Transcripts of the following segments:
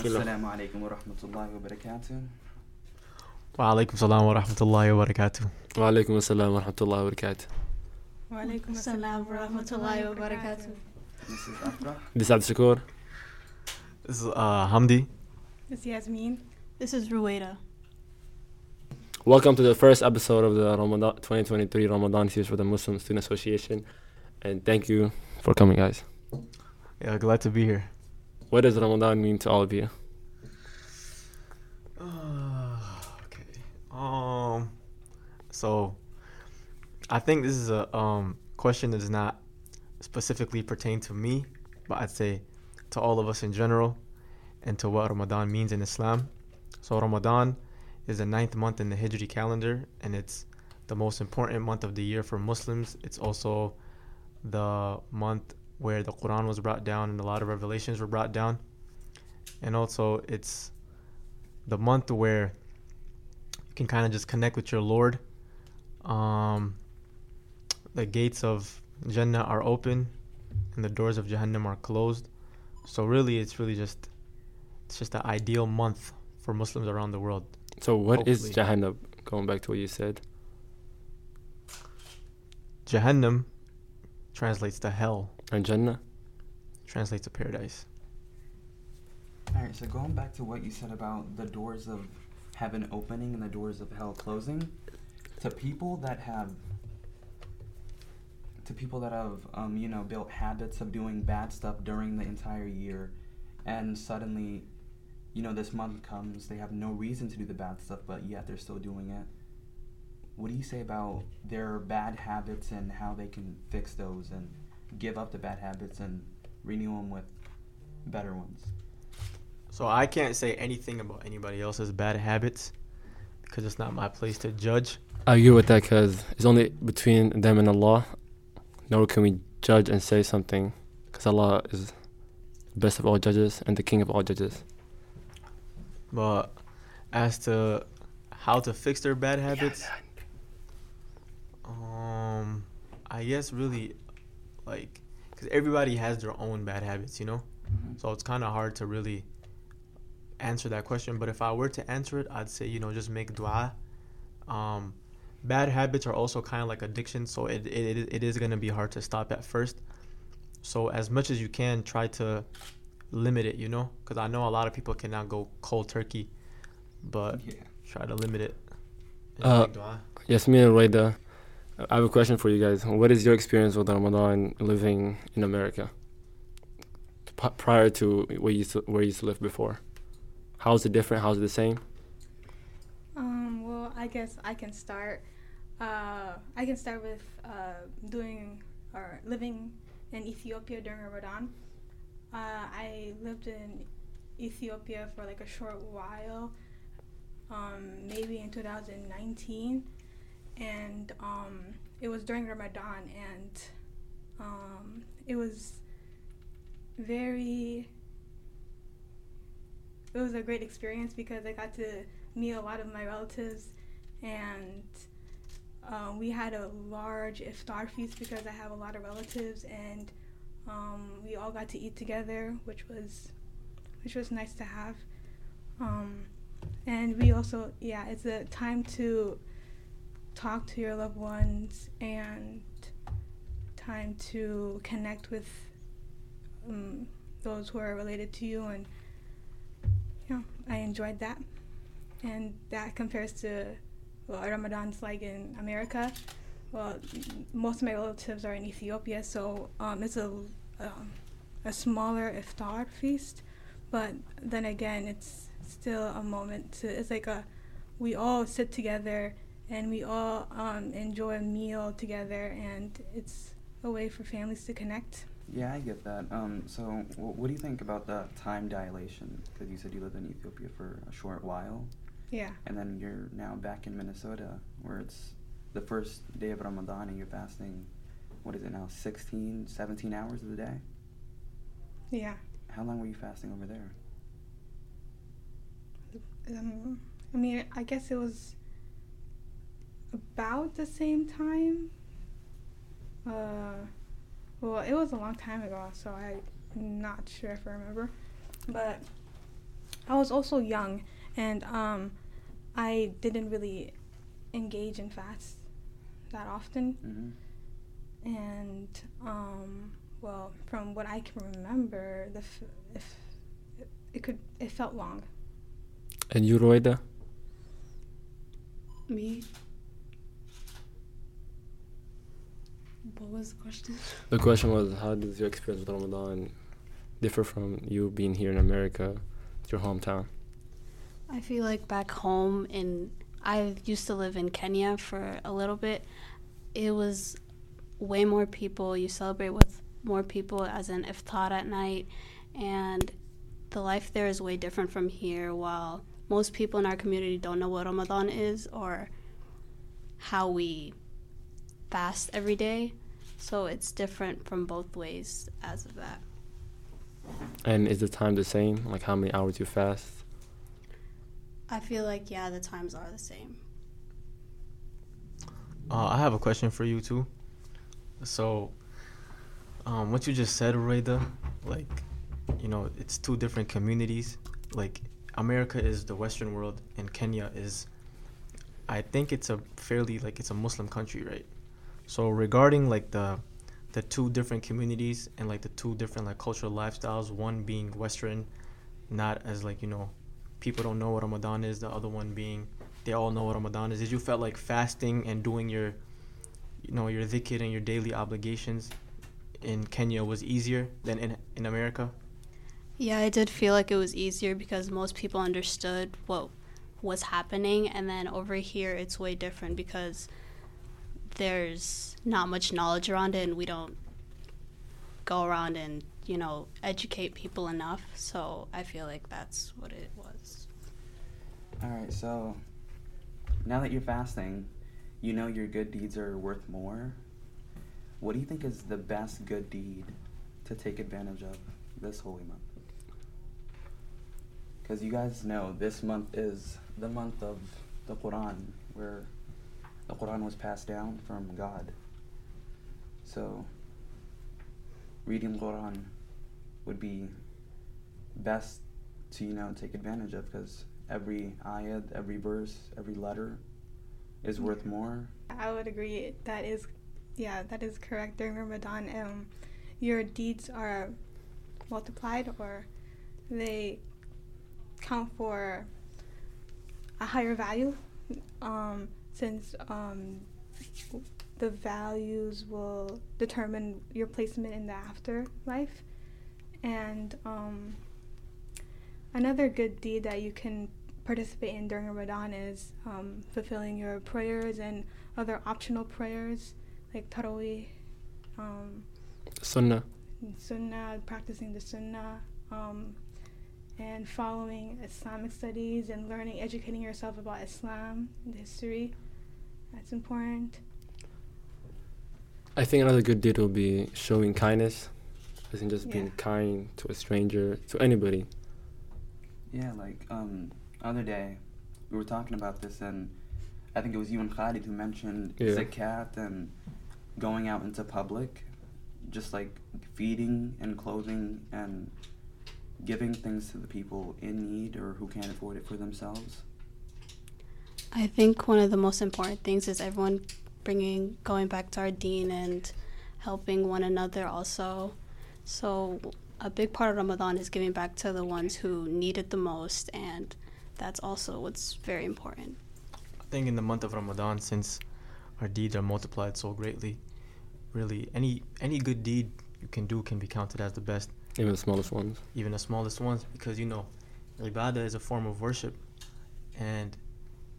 السلام عليكم ورحمة الله وبركاته وعليكم السلام ورحمة الله وبركاته وعليكم السلام ورحمة الله وبركاته وعليكم السلام ورحمة الله وبركاته This is Afrah. This is Abdul This is uh, Hamdi. This is Yasmine. This is Ruweyda Welcome to the first episode of the Ramadan 2023 Ramadan series for the Muslim Student Association and thank you for coming guys. Yeah, glad to be here. What does Ramadan mean to all of you? okay. Um. So, I think this is a um question that does not specifically pertain to me, but I'd say to all of us in general, and to what Ramadan means in Islam. So Ramadan is the ninth month in the Hijri calendar, and it's the most important month of the year for Muslims. It's also the month where the Quran was brought down and a lot of revelations were brought down. And also, it's the month where you can kind of just connect with your Lord. Um, the gates of Jannah are open and the doors of Jahannam are closed. So really, it's really just it's just the ideal month for Muslims around the world. So, what is Hopefully. Jahannam? Going back to what you said. Jahannam translates to hell, And Jannah? translates to paradise. All right, so going back to what you said about the doors of heaven opening and the doors of hell closing, to people that have to people that have um, you know built habits of doing bad stuff during the entire year, and suddenly, you know, this month comes, they have no reason to do the bad stuff, but yet they're still doing it. What do you say about their bad habits and how they can fix those and give up the bad habits and renew them with better ones? So I can't say anything about anybody else's bad habits because it's not my place to judge. I agree with that because it's only between them and Allah. Nor can we judge and say something because Allah is the best of all judges and the king of all judges. But as to how to fix their bad habits, um, I guess really, like, because everybody has their own bad habits, you know. So it's kind of hard to really answer that question. But if I were to answer it, I'd say you know just make du'a. Um, bad habits are also kind of like addiction, so it it, it, it is gonna be hard to stop at first. So as much as you can, try to limit it. You know, because I know a lot of people cannot go cold turkey, but Yeah. try to limit it. Uh, make du'a. Yasmine and Ruweyda, I have a question for you guys. What is your experience with Ramadan living in America P- prior to where you to, where you used to live before? How is it different? How is it the same? Um, well, I guess I can start. Uh, I can start with uh, doing or living in Ethiopia during Ramadan. Uh, I lived in Ethiopia for like a short while, um, maybe in 2019, and um, it was during Ramadan, and um, it was very. It was a great experience because I got to meet a lot of my relatives, and um, we had a large iftar feast because I have a lot of relatives, and um, we all got to eat together, which was which was nice to have. Um, and we also, yeah, it's a time to talk to your loved ones and time to connect with um, those who are related to you, and yeah, I enjoyed that and that compares to what Ramadan's like in America. Well, most of my relatives are in Ethiopia, so um, it's a um, a smaller iftar feast, but then again, it's still a moment to. It's like a we all sit together and we all um, enjoy a meal together, and it's a way for families to connect. Yeah, I get that. Um, so, wh- what do you think about the time dilation? Because you said you lived in Ethiopia for a short while, Yeah. and then you're now back in Minnesota, where it's the first day of Ramadan, and you're fasting. What is it now? 16, 17 hours of the day. Yeah. How long were you fasting over there? Um, I mean, I guess it was about the same time. Uh, well, it was a long time ago, so I'm not sure if I remember. But I was also young, and um, I didn't really engage in fasts that often. hmm And um, well, from what I can remember, the f- if it could it felt long. And you, Ruweyda? Me. What was the question? The question was, how does your experience with Ramadan differ from you being here in America, your hometown? I feel like back home in I used to live in Kenya for a little bit. It was way more people. You celebrate with more people as an iftar at night and the life there is way different from here while most people in our community don't know what Ramadan is or how we fast every day. So it's different from both ways as of that. And is the time the same? Like how many hours you fast? I feel like yeah, the times are the same. Uh, I have a question for you too. So, um, what you just said, Ruweyda, like, you know, it's two different communities. Like, America is the Western world, and Kenya is, I think it's a fairly like it's a Muslim country, right? So regarding like the, the two different communities and like the two different like cultural lifestyles, one being Western, not as like you know, people don't know what Ramadan is. The other one being they all know what Ramadan is. Did you felt like fasting and doing your, you know, your dhikr and your daily obligations in Kenya was easier than in in America? Yeah, I did feel like it was easier because most people understood what was happening, and then over here it's way different because there's not much knowledge around it, and we don't go around and you know educate people enough. So I feel like that's what it was. All right, so now that you're fasting, you know your good deeds are worth more. What do you think is the best good deed to take advantage of this holy month? Because you guys know this month is the month of the Quran, where the Quran was passed down from God. So, reading Quran would be best to, you know, take advantage of because every ayat, every verse, every letter is worth more. I would agree. That is, yeah, that is correct. During Ramadan, um, your deeds are multiplied, or they count for a higher value, um, since um, the values will determine your placement in the afterlife. And um, another good deed that you can participate in during Ramadan is um, fulfilling your prayers and other optional prayers like Taraweeh, um, Sunnah. Sunnah, practicing the Sunnah, um, and following Islamic studies and learning, educating yourself about Islam and history. That's important. I think another good deed will be showing kindness. I think just Yeah. being kind to a stranger, to anybody. Yeah, like um other day we were talking about this and I think it was you and Kalid who mentioned Yeah. zakat and going out into public, just like feeding and clothing and giving things to the people in need or who can't afford it for themselves. I think one of the most important things is everyone bringing going back to our deen and helping one another also. So a big part of Ramadan is giving back to the ones who need it the most and that's also what's very important. I think in the month of Ramadan, since our deeds are multiplied so greatly, really any any good deed you can do can be counted as the best, Even the smallest ones. even the smallest ones, because you know, ibadah is a form of worship, and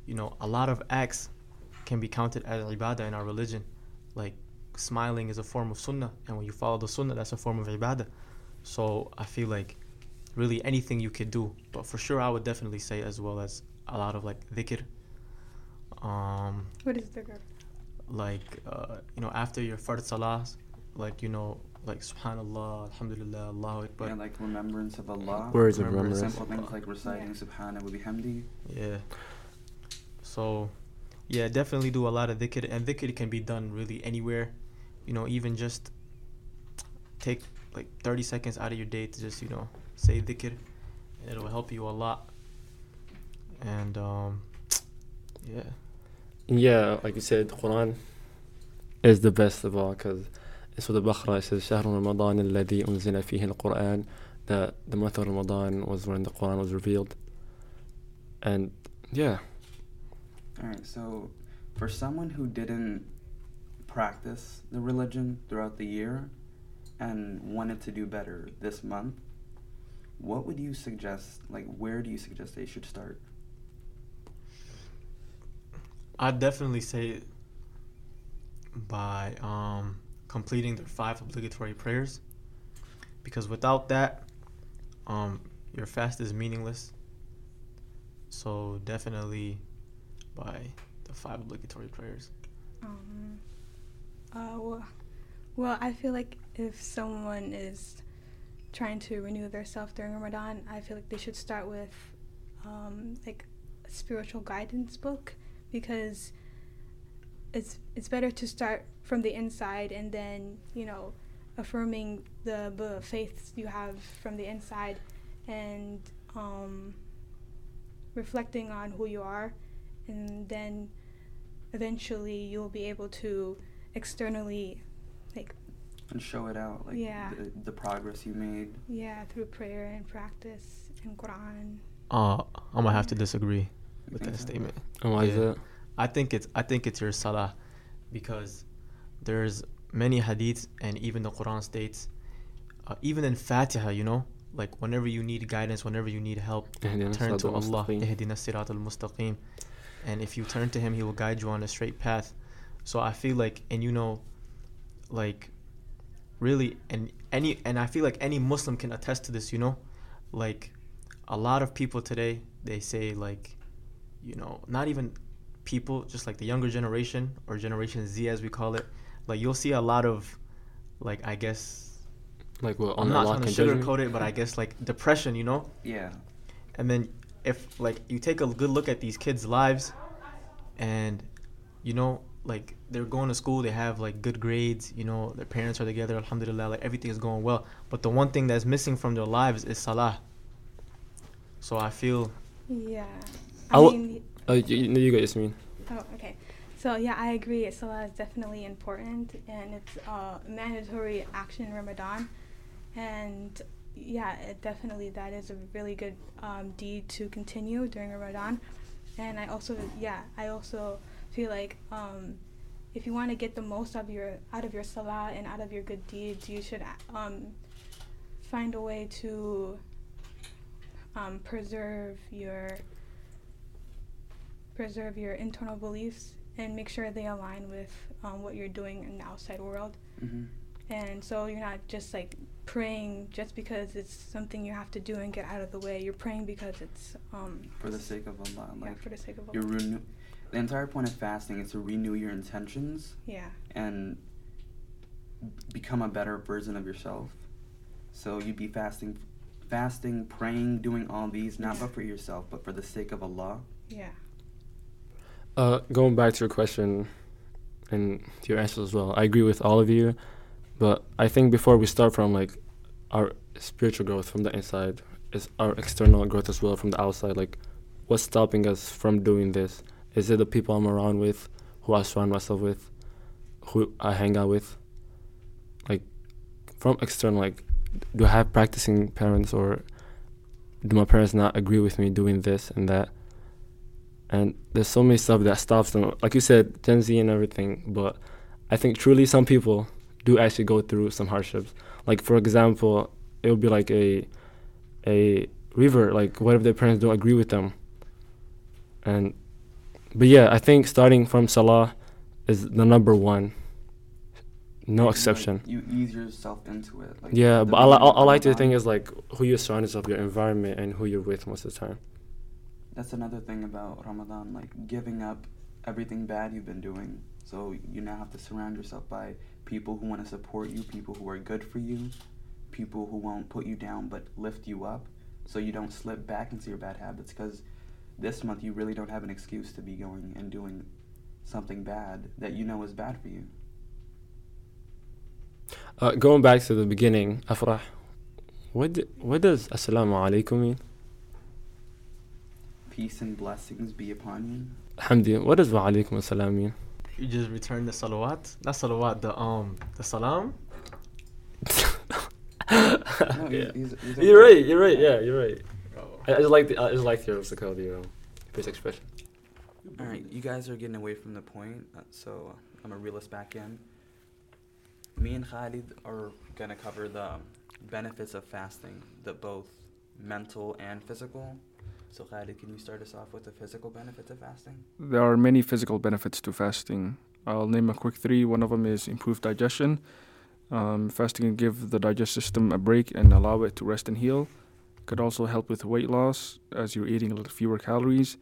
you know a lot of acts can be counted as ibadah in our religion, like smiling is a form of sunnah, and when you follow the sunnah, that's a form of ibadah. So I feel like really anything you could do, but for sure I would definitely say as well as a lot of like dhikr. Um, What is the group? like uh, you know after your fard salahs, like you know like subhanallah, alhamdulillah, Allahu akbar. yeah, like remembrance of Allah. Words of remembrance. Simple things like reciting Yeah. Subhana wa bihamdi. Yeah. So, yeah, definitely do a lot of dhikr, and dhikr can be done really anywhere. You know, even just take like 30 seconds out of your day to just, you know, say dhikr. and It'll help you a lot and um, yeah. Yeah, like you said, Quran is the best of all because in Surah Al-Baqarah it says شهر رمضان الذي أنزل فيه القرآن that the month of Ramadan was when the Quran was revealed. And yeah, All right, so for someone who didn't practice the religion throughout the year and wanted to do better this month, what would you suggest? Like, where do you suggest they should start? I'd definitely say by um, completing their five obligatory prayers, because without that, um, your fast is meaningless. So definitely by the five obligatory prayers. Um, uh, well, well, I feel like if someone is trying to renew their self during Ramadan, I feel like they should start with um, like a spiritual guidance book because it's it's better to start from the inside and then you know affirming the, the faiths you have from the inside and um, reflecting on who you are and then eventually you'll be able to externally like And show it out, like Yeah. the, the progress you made. yeah through prayer and practice and quran Uh, I'm gonna have to disagree with that so? statement. and why is Yeah. that? I think it's I think it's your salah, because there's many hadiths and even the Quran states, uh, even in Fatiha, you know, like whenever you need guidance, whenever you need help, turn to Allah. And if you turn to Him, He will guide you on a straight path. So I feel like, and you know, like really, and any, and I feel like any Muslim can attest to this. You know, like a lot of people today, they say like, you know, not even people just like the younger generation or generation Z as we call it like you'll see a lot of like I guess Like what? I'm not Allah trying to can judge sugarcoat it but I guess like depression you know Yeah. and then if like you take a good look at these kids lives and you know like they're going to school they have like good grades you know their parents are together alhamdulillah like everything is going well but the one thing that's missing from their lives is salah so i feel yeah I i w- mean Oh, you, you, guys mean? oh okay. So yeah i agree. Salah is definitely important and it's a mandatory action in ramadan. And yeah it definitely that is a really good um, deed to continue during ramadan. And i also yeah i also feel like um, if you want to get the most of your out of your salah and out of your good deeds you should um, find a way to um, preserve your preserve your internal beliefs and make sure they align with um, what you're doing in the outside world hmm and so you're not just like praying just because it's something you have to do and get out of the way you're praying because it's um For the sake of Allah, yeah, for the sake of Allah. you Allah. renew. The entire point of fasting is to renew your intentions yeah and become a better version of yourself. So you'd be fasting, fasting, praying, doing all these not Yeah. but for yourself, but for the sake of Allah. yeah Uh, going back to your question and your answer as well, I agree with all of you, but I think before we start from like our spiritual growth from the inside, is our external growth as well from the outside. Like, what's stopping us from doing this? Is it the people I'm around with, who I surround myself with, who I hang out with? Like, from external, like, do I have practicing parents or do my parents not agree with me doing this and that? And there's so many stuff that stops them. Like you said gen z and everything but i think truly some people do actually go through some hardships. Like for example it would be like a a revert like what if their parents don't agree with them. And but yeah i think starting from salah is the number one. No Like, exception. you ease yourself into it. Like yeah but I, I, I like to think is like who you surround yourself your environment and who you're with most of the time That's another thing about Ramadan, like giving up everything bad you've been doing. So you now have to surround yourself by people who want to support you, people who are good for you, people who won't put you down but lift you up so you don't slip back into your bad habits because this month you really don't have an excuse to be going and doing something bad that you know is bad for you. Uh, going back to the beginning, Afrah, what what does Assalamu alaikum mean? Peace and blessings be upon you. Hamdi, what does wa alaikum assalam mean? You just return the salawat. Not salawat. The um the salam. No, yeah. he's, he's, he's You're right. You're right. Yeah, you're right. I, I just like the, I just like your what's it called the um, face expression. All right, you guys are getting away from the point, uh, so I'm gonna reel us back in. Me and Kalid are gonna cover the benefits of fasting, the both mental and physical. So Kalid, can you start us off with the physical benefits of fasting? There are many physical benefits to fasting. I'll name a quick three. One of them is improved digestion. Um, fasting can give the digestive system a break and allow it to rest and heal. Could also help with weight loss as you're eating a little fewer calories.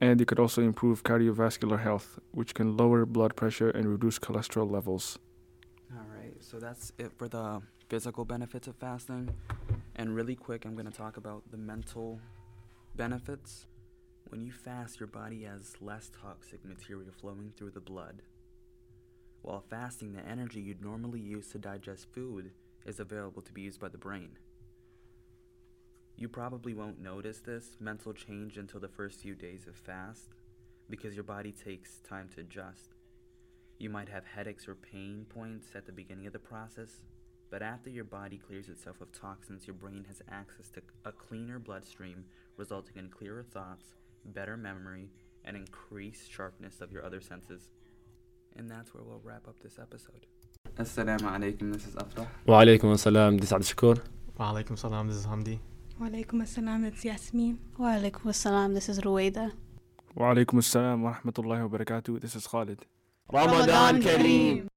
And it could also improve cardiovascular health, which can lower blood pressure and reduce cholesterol levels. All right, so that's it for the physical benefits of fasting. And really quick, I'm going to talk about the mental benefits. When you fast, your body has less toxic material flowing through the blood. While fasting, the energy you'd normally use to digest food is available to be used by the brain. You probably won't notice this mental change until the first few days of fast because your body takes time to adjust. You might have headaches or pain points at the beginning of the process, but after your body clears itself of toxins, your brain has access to a cleaner bloodstream, resulting in clearer thoughts, better memory, and increased sharpness of your other senses. And that's where we'll wrap up this episode. Assalamu alaikum, this is Afrah. Wa alaikum assalam. This is Shakur. Wa alaikum salam. This is Hamdi. Walaikum assalam, it's Yasmine. Wa alaikum assalam. This is Ruweyda. Wa alaikum assalam wa rahmatullahi wa barakatuh. This is Kalid. Ramadan Kareem.